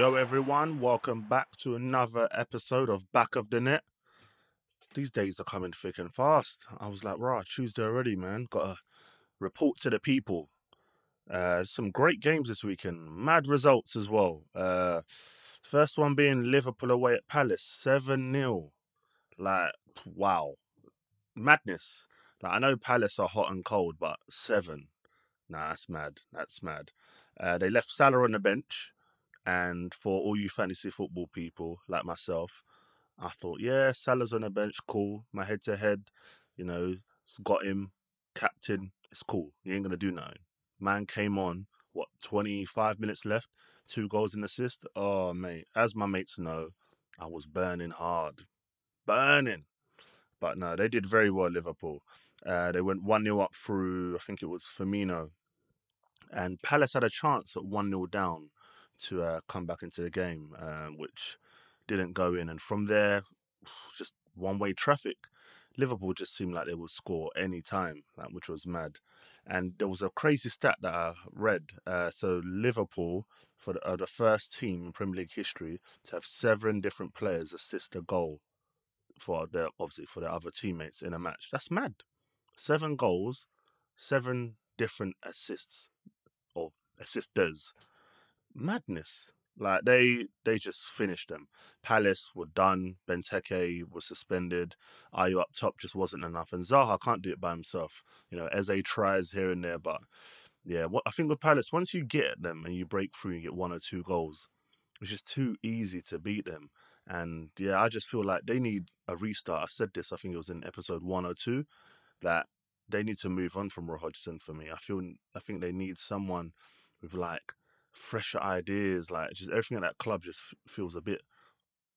Yo, everyone, welcome back to another episode of Back of the Net. These days are coming thick and fast. I was like, right, Tuesday already, man. Got to report to the people. Uh, some great games this weekend, mad results as well. Uh, first one being Liverpool away at Palace, 7 0. Like, wow. Madness. Like, I know Palace are hot and cold, but 7. Nah, that's mad. That's mad. Uh, they left Salah on the bench. And for all you fantasy football people like myself, I thought, yeah, Salah's on the bench, cool. My head to head, you know, got him, captain, it's cool. He ain't gonna do nothing. Man came on, what, 25 minutes left, two goals and assist. Oh, mate, as my mates know, I was burning hard. Burning. But no, they did very well, Liverpool. Uh, they went 1 0 up through, I think it was Firmino. And Palace had a chance at 1 0 down to uh, come back into the game, um, which didn't go in. And from there, just one way traffic. Liverpool just seemed like they would score any time, like, which was mad. And there was a crazy stat that I read. Uh, so Liverpool, for the, uh, the first team in Premier League history to have seven different players assist a goal for their obviously for their other teammates in a match. That's mad. Seven goals, seven different assists or assisters madness. Like they they just finished them. Palace were done. Benteke was suspended. Ayew up top just wasn't enough, and Zaha can't do it by himself. You know, Eze tries here and there, but yeah, what I think with Palace, once you get them and you break through and get one or two goals, it's just too easy to beat them. And yeah, I just feel like they need a restart. I said this, I think it was in episode one or two, that they need to move on from Roy Hodgson for me. I feel I think they need someone with like fresher ideas. Like just everything at that club just feels a bit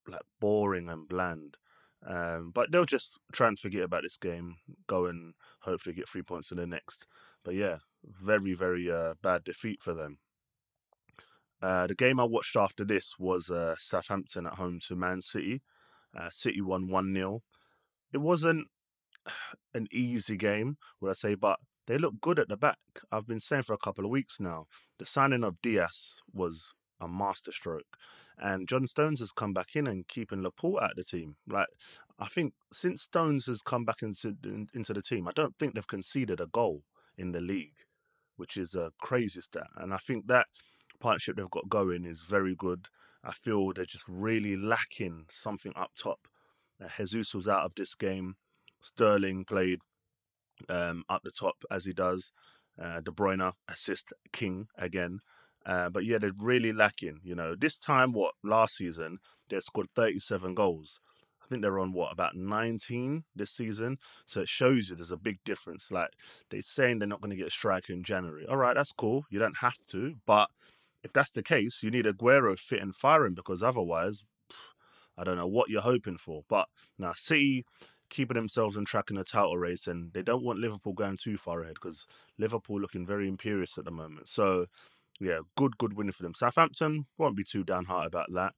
like boring and bland. Um, but they'll just try and forget about this game, go and hopefully get three points in the next. But yeah, very very uh, bad defeat for them. Uh, the game I watched after this was uh, Southampton at home to Man City. Uh, City won 1 0. It wasn't an easy game, would I say, but they look good at the back. I've been saying for a couple of weeks now, the signing of Dias was a masterstroke. And John Stones has come back in and keeping Laporte at the team. Like I think since Stones has come back into into the team, I don't think they've conceded a goal in the league, which is a crazy stat. And I think that partnership they've got going is very good. I feel they're just really lacking something up top. Uh, Jesus was out of this game. Sterling played um, up the top as he does. Uh, De Bruyne assist king again. Uh, but yeah, they're really lacking. You know, this time, what last season they scored 37 goals. I think they're on what about 19 this season. So it shows you there's a big difference. Like they're saying they're not going to get a striker in January. All right, that's cool. You don't have to, but if that's the case, you need Aguero fit and firing because otherwise, I don't know what you're hoping for. But now, City keeping themselves on track in the title race, and they don't want Liverpool going too far ahead because Liverpool looking very imperious at the moment. So, yeah, good, good win for them. Southampton won't be too downhearted about that.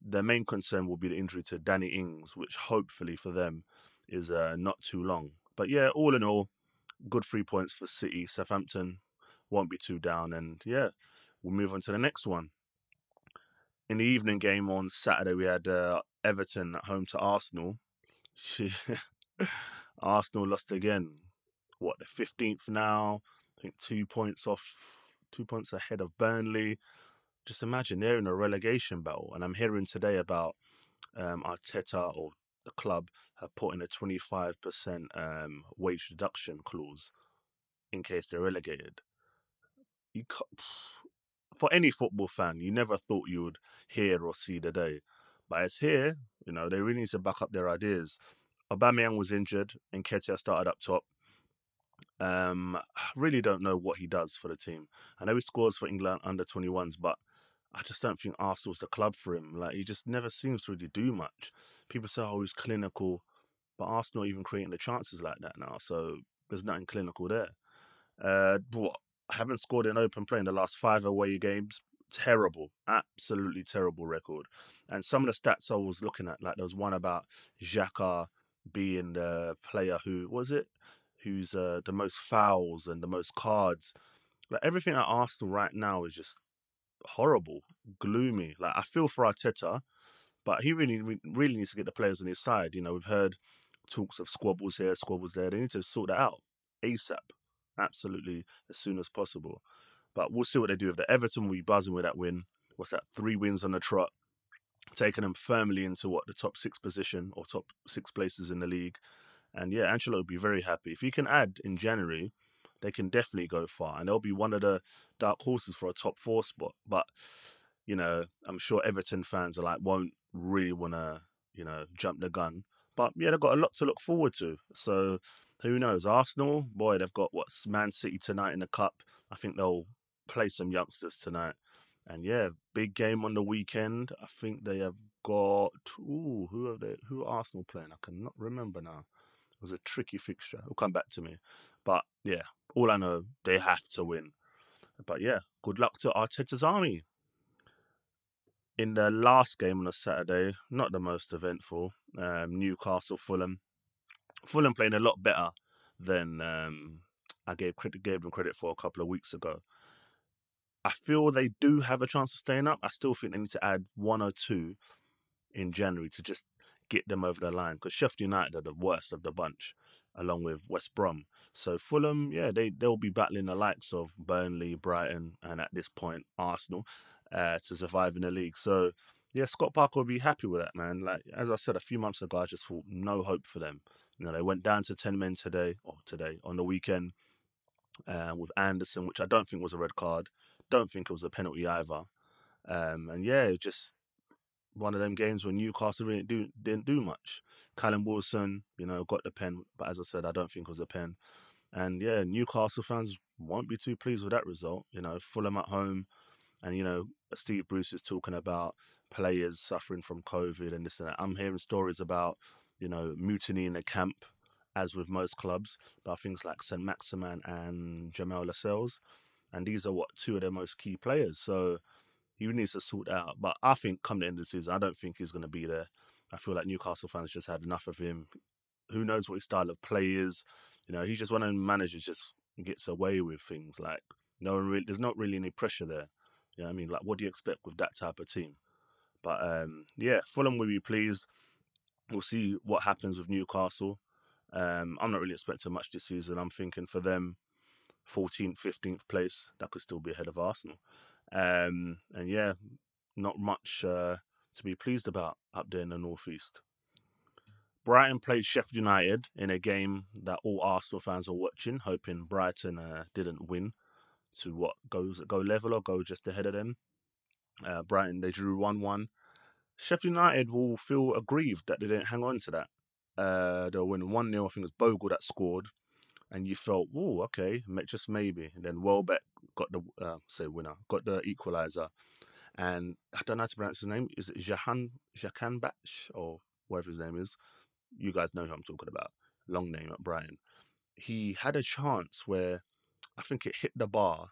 Their main concern will be the injury to Danny Ings, which hopefully for them is uh, not too long. But yeah, all in all, good three points for City. Southampton won't be too down, and yeah, we'll move on to the next one. In the evening game on Saturday, we had uh, Everton at home to Arsenal. Arsenal lost again. What the fifteenth now? I think two points off, two points ahead of Burnley. Just imagine they're in a relegation battle, and I'm hearing today about um, Arteta or the club have put in a 25% um, wage reduction clause in case they're relegated. You for any football fan, you never thought you would hear or see the day, but it's here. You know, they really need to back up their ideas. Aubameyang was injured and Nketiah started up top. Um, I really don't know what he does for the team. I know he scores for England under 21s, but I just don't think Arsenal's the club for him. Like he just never seems to really do much. People say, oh, he's clinical, but Arsenal even creating the chances like that now. So there's nothing clinical there. Uh, what? I haven't scored in open play in the last five away games terrible, absolutely terrible record. And some of the stats I was looking at, like there was one about Xhaka being the player who was it, who's uh, the most fouls and the most cards. Like everything at Arsenal right now is just horrible. gloomy. Like I feel for Arteta, but he really really needs to get the players on his side. You know, we've heard talks of squabbles here, squabbles there. They need to sort that out ASAP, absolutely as soon as possible. But we'll see what they do. If the Everton will be buzzing with that win, what's that? Three wins on the trot, taking them firmly into what the top six position or top six places in the league. And yeah, Angelo will be very happy if he can add in January. They can definitely go far, and they'll be one of the dark horses for a top four spot. But you know, I'm sure Everton fans are like won't really want to you know jump the gun. But yeah, they've got a lot to look forward to. So who knows? Arsenal, boy, they've got what Man City tonight in the cup. I think they'll play some youngsters tonight. And yeah, big game on the weekend. I think they have got ooh, who are they who are Arsenal playing? I cannot remember now. It was a tricky fixture. It'll come back to me. But yeah, all I know, they have to win. But yeah, good luck to Arteta's army. In the last game on a Saturday, not the most eventful, um, Newcastle Fulham. Fulham playing a lot better than um, I gave credit, gave them credit for a couple of weeks ago. I feel they do have a chance of staying up. I still think they need to add one or two in January to just get them over the line because Sheffield United are the worst of the bunch, along with West Brom. So Fulham, yeah, they they'll be battling the likes of Burnley, Brighton, and at this point Arsenal uh, to survive in the league. So yeah, Scott Parker will be happy with that, man. Like as I said a few months ago, I just thought no hope for them. You know, they went down to ten men today or today on the weekend uh, with Anderson, which I don't think was a red card don't think it was a penalty either. Um, and yeah, just one of them games where Newcastle really do, didn't do much. Callum Wilson, you know, got the pen, but as I said, I don't think it was a pen. And yeah, Newcastle fans won't be too pleased with that result. You know, Fulham at home, and you know, Steve Bruce is talking about players suffering from COVID and this and that. I'm hearing stories about, you know, mutiny in the camp, as with most clubs, but things like St. Maximin and Jamal Lascelles and these are what two of their most key players. So he needs to sort out. But I think come the end of the season, I don't think he's going to be there. I feel like Newcastle fans just had enough of him. Who knows what his style of play is? You know, he's just one of the managers just gets away with things. Like no one really, there's not really any pressure there. You know I mean? Like what do you expect with that type of team? But um, yeah, Fulham will be pleased. We'll see what happens with Newcastle. Um, I'm not really expecting much this season. I'm thinking for them, 14th, 15th place. That could still be ahead of Arsenal. Um, and yeah, not much uh, to be pleased about up there in the northeast. Brighton played Sheffield United in a game that all Arsenal fans were watching, hoping Brighton uh, didn't win to what goes go level or go just ahead of them. Uh, Brighton they drew one one. Sheffield United will feel aggrieved that they didn't hang on to that. Uh, they'll win one 0 I think it was Bogle that scored, and you felt, oh, okay, just maybe. And then Welbeck got the uh, say winner, got the equalizer, and I don't know how to pronounce his name. Is it Jahan Jahan Batch or whatever his name is? You guys know who I'm talking about. Long name at Brighton. He had a chance where I think it hit the bar,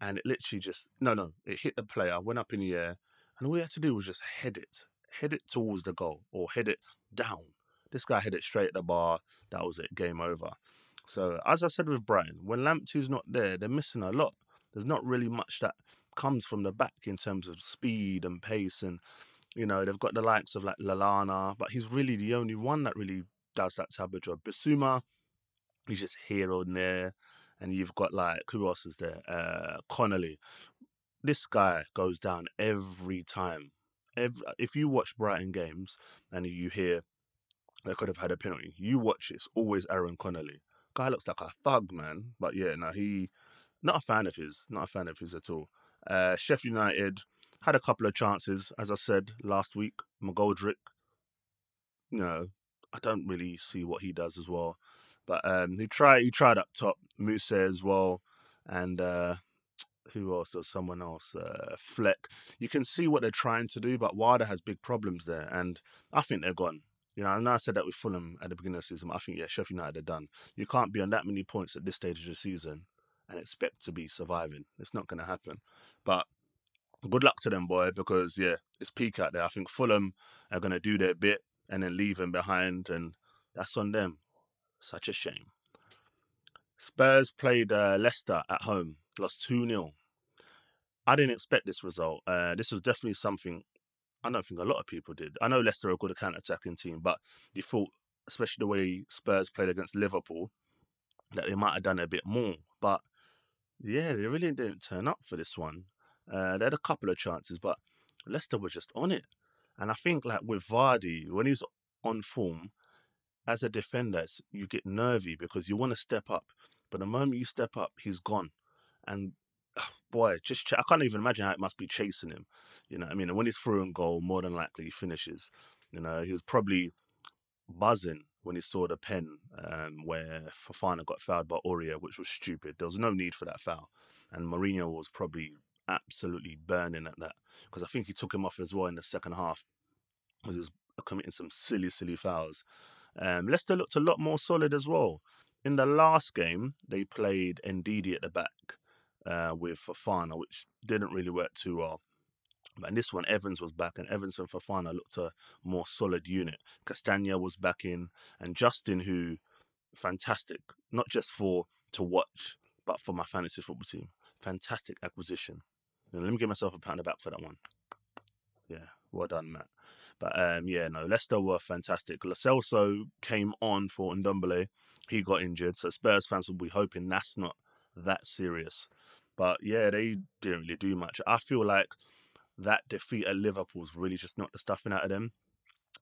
and it literally just no, no, it hit the player, went up in the air, and all he had to do was just head it, head it towards the goal or head it down. This guy hit it straight at the bar. That was it. Game over. So as I said with Brighton, when Lamptey's not there, they're missing a lot. There's not really much that comes from the back in terms of speed and pace, and you know they've got the likes of like Lalana, but he's really the only one that really does that type of job. Bissouma, he's just here and there, and you've got like who else is there? Uh, Connolly. This guy goes down every time. Every, if you watch Brighton games and you hear they could have had a penalty, you watch it, it's always Aaron Connolly guy looks like a thug, man. But yeah, no, he not a fan of his, not a fan of his at all. Uh, Sheffield United had a couple of chances, as I said last week. McGoldrick, know, I don't really see what he does as well. But um, he tried, he tried up top, Mousset as well, and uh, who else? There's someone else, uh, Fleck. You can see what they're trying to do, but Wilder has big problems there, and I think they're gone. You know, I know I said that with Fulham at the beginning of the season, I think, yeah, Sheffield United are done. You can't be on that many points at this stage of the season and expect to be surviving. It's not going to happen. But good luck to them, boy, because, yeah, it's peak out there. I think Fulham are going to do their bit and then leave them behind, and that's on them. Such a shame. Spurs played uh, Leicester at home, lost 2 0. I didn't expect this result. Uh, this was definitely something I don't think a lot of people did. I know Leicester are a good counter attacking team, but you thought, especially the way Spurs played against Liverpool, that they might have done a bit more. But yeah, they really didn't turn up for this one. Uh, they had a couple of chances, but Leicester were just on it. And I think like with Vardy, when he's on form, as a defender, you get nervy because you want to step up. But the moment you step up, he's gone. And boy, just ch- I can't even imagine how it must be chasing him. You know, I mean, and when he's through and goal, more than likely he finishes. You know, he was probably buzzing when he saw the pen um, where Fofana got fouled by Aurier, which was stupid. There was no need for that foul, and Mourinho was probably absolutely burning at that because I think he took him off as well in the second half because he was committing some silly, silly fouls. Um, Leicester looked a lot more solid as well. In the last game, they played Ndidi at the back uh, with Fofana, which didn't really work too well. But this one, Evans was back, and Evans and Fofana looked a more solid unit. Castagna was back in, and Justin, who fantastic, not just for to watch, but for my fantasy football team. Fantastic acquisition. let me give myself a pound of back for that one. Yeah, well done, Matt. But um, yeah, no, Leicester were fantastic. Lo Celso came on for Ndombele. He got injured, so Spurs fans will be hoping that's not that serious. But yeah, they didn't really do much. I feel like that defeat at Liverpool is really just not the stuffing out of them.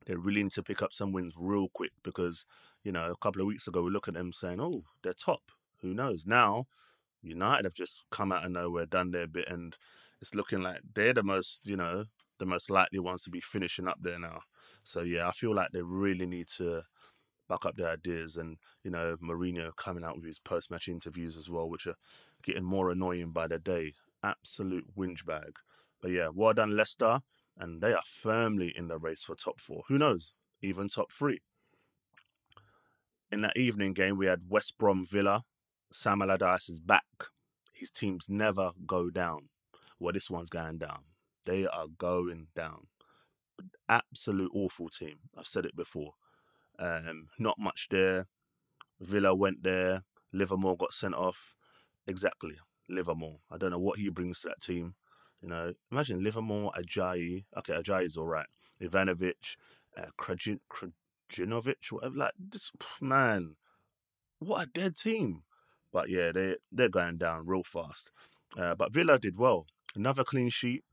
They really need to pick up some wins real quick because, you know, a couple of weeks ago we look at them saying, oh, they're top. Who knows? Now, United have just come out of nowhere, done their bit, and it's looking like they're the most, you know, the most likely ones to be finishing up there now. So yeah, I feel like they really need to back up their ideas and you know Mourinho coming out with his post match interviews as well, which are getting more annoying by the day. Absolute whinge bag. But yeah, well done Leicester, and they are firmly in the race for top four. Who knows? Even top three. In that evening game, we had West Brom Villa. Sam Allardyce is back. His teams never go down. Well, this one's going down. They are going down. Absolute awful team. I've said it before. Um, not much there. Villa went there. Livermore got sent off. Exactly, Livermore. I don't know what he brings to that team. You know, imagine Livermore, Ajayi. Okay, Ajayi is all right. Ivanovic, uh, Krajin, Krajinovic, whatever. Like this man, what a dead team. But yeah, they they're going down real fast. Uh, but Villa did well. Another clean sheet.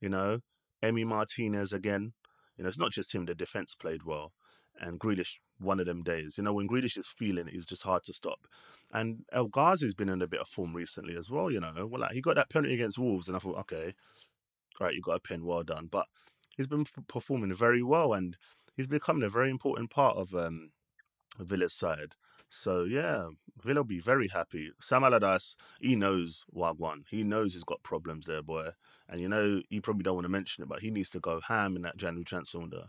You know, Emi Martinez again. You know, it's not just him. The defense played well and Grealish one of them days. You know, when Grealish is feeling it, it's just hard to stop. And El Ghazi's been in a bit of form recently as well, you know. Well, like he got that penalty against Wolves, and I thought, okay, right, you got a pin, well done. But he's been performing very well, and he's becoming a very important part of um, Villa's side. So yeah, Villa will be very happy. Sam Allardyce, he knows Wagwan. He knows he's got problems there, boy. And you know, you probably don't want to mention it, but he needs to go ham in that January transfer window.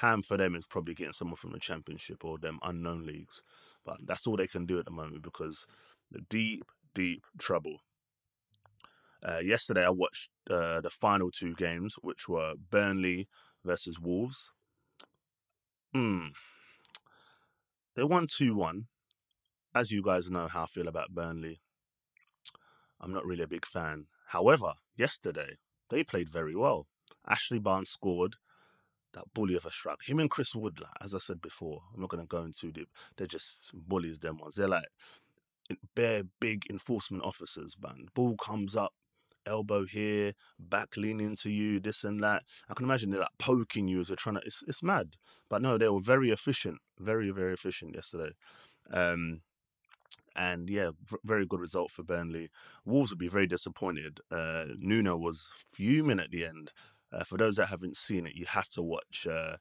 Ham for them is probably getting someone from the championship or them unknown leagues. But that's all they can do at the moment because the deep, deep trouble. Uh, yesterday, I watched uh, the final two games, which were Burnley versus Wolves. Hmm. They won 2 1. As you guys know how I feel about Burnley, I'm not really a big fan. However, yesterday, they played very well. Ashley Barnes scored that bully of a strike. Him and Chris Wood, like, as I said before, I'm not going to go into deep. They're just bullies, them ones. They're like bare, big enforcement officers, man. Ball comes up, elbow here, back leaning to you, this and that. I can imagine they're like poking you as they're trying to. It's it's mad, but no, they were very efficient, very very efficient yesterday. Um, and yeah, very good result for Burnley. Wolves would be very disappointed. Uh, Nuno was fuming at the end. Uh, for those that haven't seen it, you have to watch uh,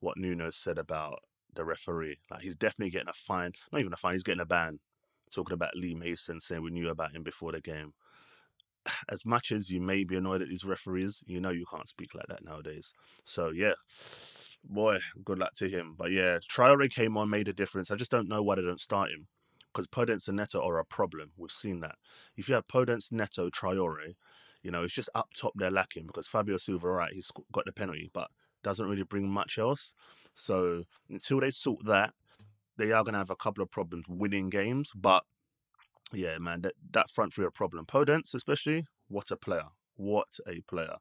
what Nuno said about the referee. Like he's definitely getting a fine, not even a fine, he's getting a ban. Talking about Lee Mason saying we knew about him before the game. As much as you may be annoyed at these referees, you know you can't speak like that nowadays. So yeah, boy, good luck to him. But yeah, Traore came on, made a difference. I just don't know why they don't start him because Podence and Neto are a problem. We've seen that. If you have Podence, Neto, Traore, you know, it's just up top they're lacking because Fabio Silva, right, he's got the penalty, but doesn't really bring much else. So until they sort that, they are going to have a couple of problems winning games. But yeah, man, that, that front three are a problem. Podence, especially, what a player. What a player.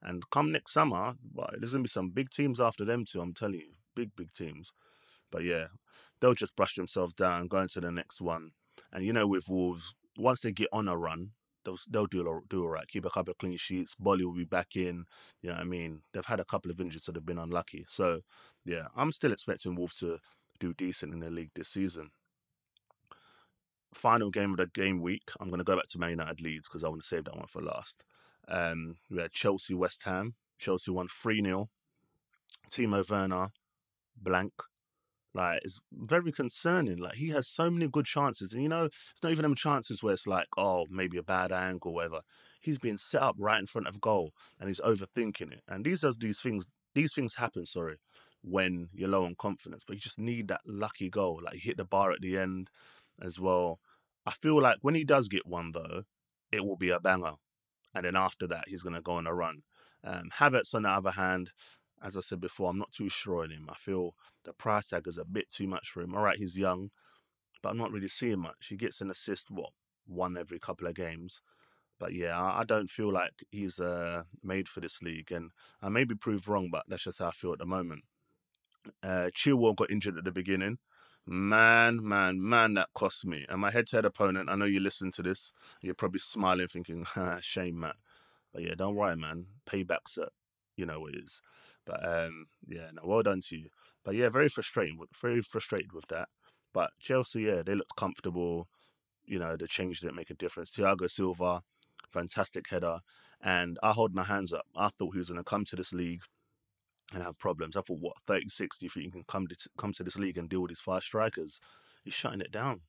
And come next summer, well, there's going to be some big teams after them too, I'm telling you. Big, big teams. But yeah, they'll just brush themselves down, go into the next one. And you know, with Wolves, once they get on a run, they'll they'll do do all right. Keep a couple of clean sheets. Boly will be back in. You know what I mean? They've had a couple of injuries, so they've been unlucky. So yeah, I'm still expecting Wolves to do decent in the league this season. Final game of the game week. I'm going to go back to Man United Leeds because I want to save that one for last. Um, we had Chelsea West Ham. Chelsea won 3 0. Timo Werner, blank. Like it's very concerning. Like he has so many good chances, and you know it's not even them chances where it's like, oh, maybe a bad angle, whatever. He's being set up right in front of goal, and he's overthinking it. And these are these things. These things happen. Sorry, when you're low on confidence, but you just need that lucky goal. Like you hit the bar at the end as well. I feel like when he does get one though, it will be a banger, and then after that he's gonna go on a run. Um, Havertz, on the other hand, as I said before, I'm not too sure on him. I feel the price tag is a bit too much for him. All right, he's young, but I'm not really seeing much. He gets an assist, what, one every couple of games. But yeah, I don't feel like he's uh, made for this league. And I may be proved wrong, but that's just how I feel at the moment. Uh, Chilwell got injured at the beginning. Man, man, man, that cost me. And my head to head opponent, I know you listen to this, you're probably smiling, thinking, shame, Matt. But yeah, don't worry, man. Payback's at, you know what it is. But um, yeah, no, well done to you. But yeah, very frustrating, very frustrated with that. But Chelsea, yeah, they looked comfortable. You know, the change didn't make a difference. Thiago Silva, fantastic header. And I hold my hands up. I thought he was going to come to this league and have problems. I thought, what, 36, do you think you can come to, come to this league and deal with these five strikers? He's shutting it down.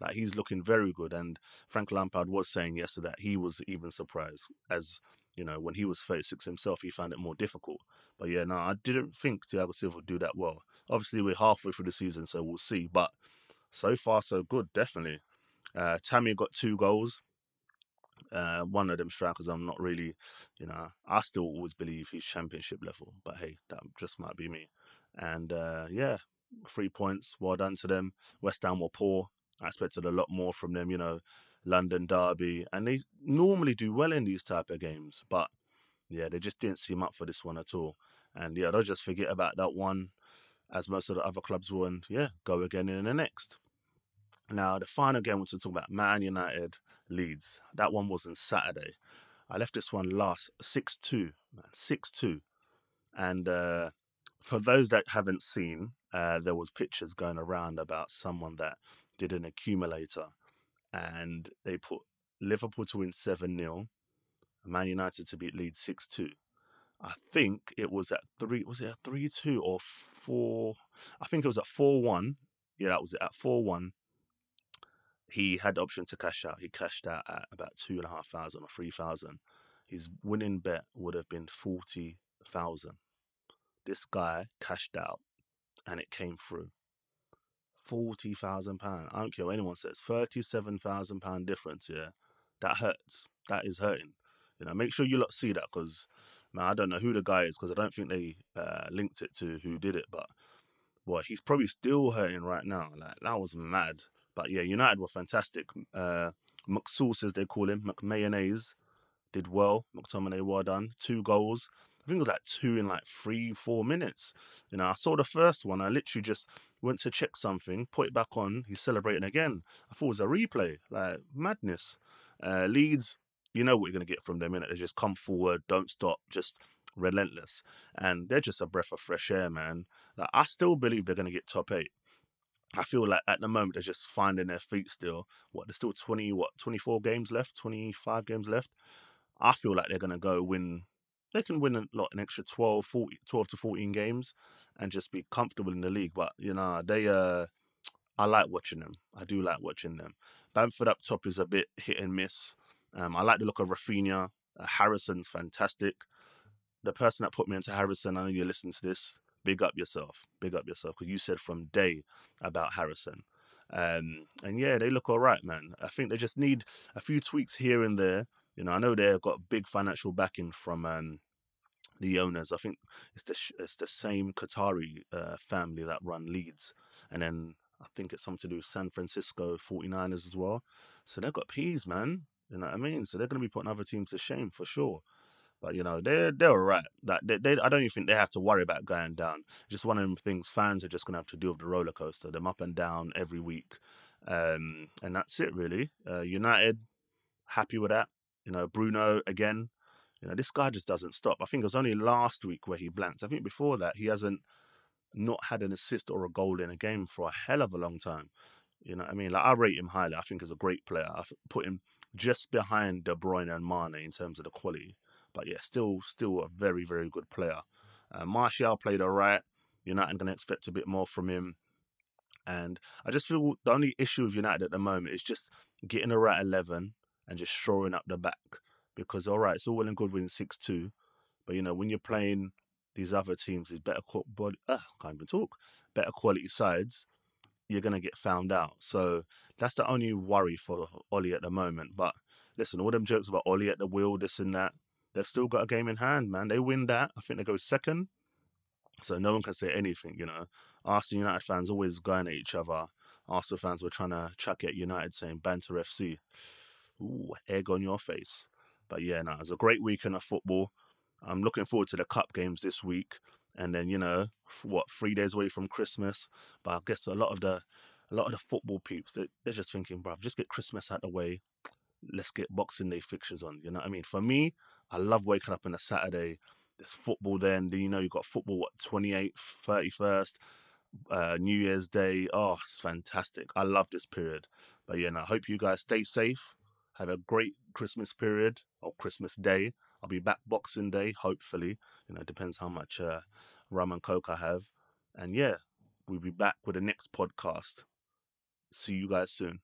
Like, he's looking very good. And Frank Lampard was saying yesterday that he was even surprised as you know, when he was 36 himself, he found it more difficult. But yeah, no, I didn't think Thiago Silva would do that well. Obviously, we're halfway through the season, so we'll see. But so far, so good, definitely. Uh, Tammy got two goals. Uh, one of them strikers, I'm not really, you know, I still always believe he's championship level. But hey, that just might be me. And uh, yeah, three points. Well done to them. West Ham were poor. I expected a lot more from them, you know. London Derby, and they normally do well in these type of games. But yeah, they just didn't seem up for this one at all. And yeah, they'll just forget about that one, as most of the other clubs will, and yeah, go again in the next. Now, the final game was to talk about Man United Leeds. That one was on Saturday. I left this one last 6 2, 6 2. And uh, for those that haven't seen, uh, there was pictures going around about someone that did an accumulator and they put Liverpool to win 7 0, Man United to beat Leeds 6 2. I think it was at three. Was it at three two or four? I think it was at four one. Yeah, that was it. At four one, he had the option to cash out. He cashed out at about two and a half thousand or three thousand. His winning bet would have been forty thousand. This guy cashed out, and it came through forty thousand pound. I don't care what anyone says. Thirty-seven thousand pound difference. Yeah, that hurts. That is hurting. You know, make sure you lot see that because man, I don't know who the guy is because I don't think they uh, linked it to who did it. But boy, he's probably still hurting right now. Like that was mad. But yeah, United were fantastic. Uh, McSauce, as they call him, McMayonnaise, did well. McTominay, well done. Two goals. I think it was like two in like three, four minutes. You know, I saw the first one. I literally just went to check something, put it back on. He's celebrating again. I thought it was a replay. Like madness. Uh, Leeds, you know what you're going to get from them, innit? They just come forward, don't stop, just relentless. And they're just a breath of fresh air, man. Like, I still believe they're going to get top eight. I feel like at the moment they're just finding their feet still. What, there's still 20, what, 24 games left, 25 games left. I feel like they're going to go win they can win a lot, an extra 12, 40, 12 to 14 games and just be comfortable in the league. But, you know, they, uh, I like watching them. I do like watching them. Bamford up top is a bit hit and miss. Um, I like the look of Raphinha. Uh, Harrison's fantastic. The person that put me into Harrison, I know you listen to this. Big up yourself. Big up yourself because you said from day about Harrison. Um, and yeah, they look all right, man. I think they just need a few tweaks here and there. You know, I know they've got big financial backing from um, the owners. I think it's the it's the same Qatari uh, family that run Leeds, and then I think it's something to do with San Francisco 49ers as well. So they've got peas, man. You know what I mean? So they're going to be putting other teams to shame for sure. But you know they're they're alright. That they, they, I don't even think they have to worry about going down. Just one of them things. Fans are just gonna have to deal with the roller coaster, them up and down every week, um, and that's it really. Uh, United happy with that. You know Bruno again. You know this guy just doesn't stop. I think it was only last week where he blanked. I think before that he hasn't not had an assist or a goal in a game for a hell of a long time. You know what I mean? Like I rate him highly. I think he's a great player. I put him just behind De Bruyne and Mane in terms of the quality. But yeah, still still a very, very good player. Uh, Martial played all right. United going to expect a bit more from him. And I just feel the only issue with United at the moment is just getting the right 11 and just shoring up the back. Because, all right, it's all well and good winning 6 2. But, you know, when you're playing these other teams, these better, body, uh, can't even talk, better quality sides, you're to get found out. So that's the only worry for Ole at the moment. But listen, all them jokes about Ole at the wheel, this and that, they've still got a game in hand, man. They win that. I think they go second. So no one can say anything, you know. Arsenal United fans always going at each other. Arsenal fans were trying to chuck at United saying banter FC. Ooh, egg on your face. But yeah, no, it was a great weekend of football. I'm looking forward to the cup games this week. And then, you know, what, three days away from Christmas. But I guess a lot of the a lot of the football peeps, they, they're just thinking, bruv, just get Christmas out the way let's get Boxing Day fixtures on. You know what I mean? For me, I love waking up on a Saturday. There's football then. Then you know you got football what 28th, 31st, uh, New Year's Day. Oh, it's fantastic. I love this period. But yeah, I hope you guys stay safe. Have a great Christmas period or Christmas Day. I'll be back Boxing Day, hopefully. You know, it depends how much uh, rum and coke I have. And yeah, we'll be back with the next podcast. See you guys soon.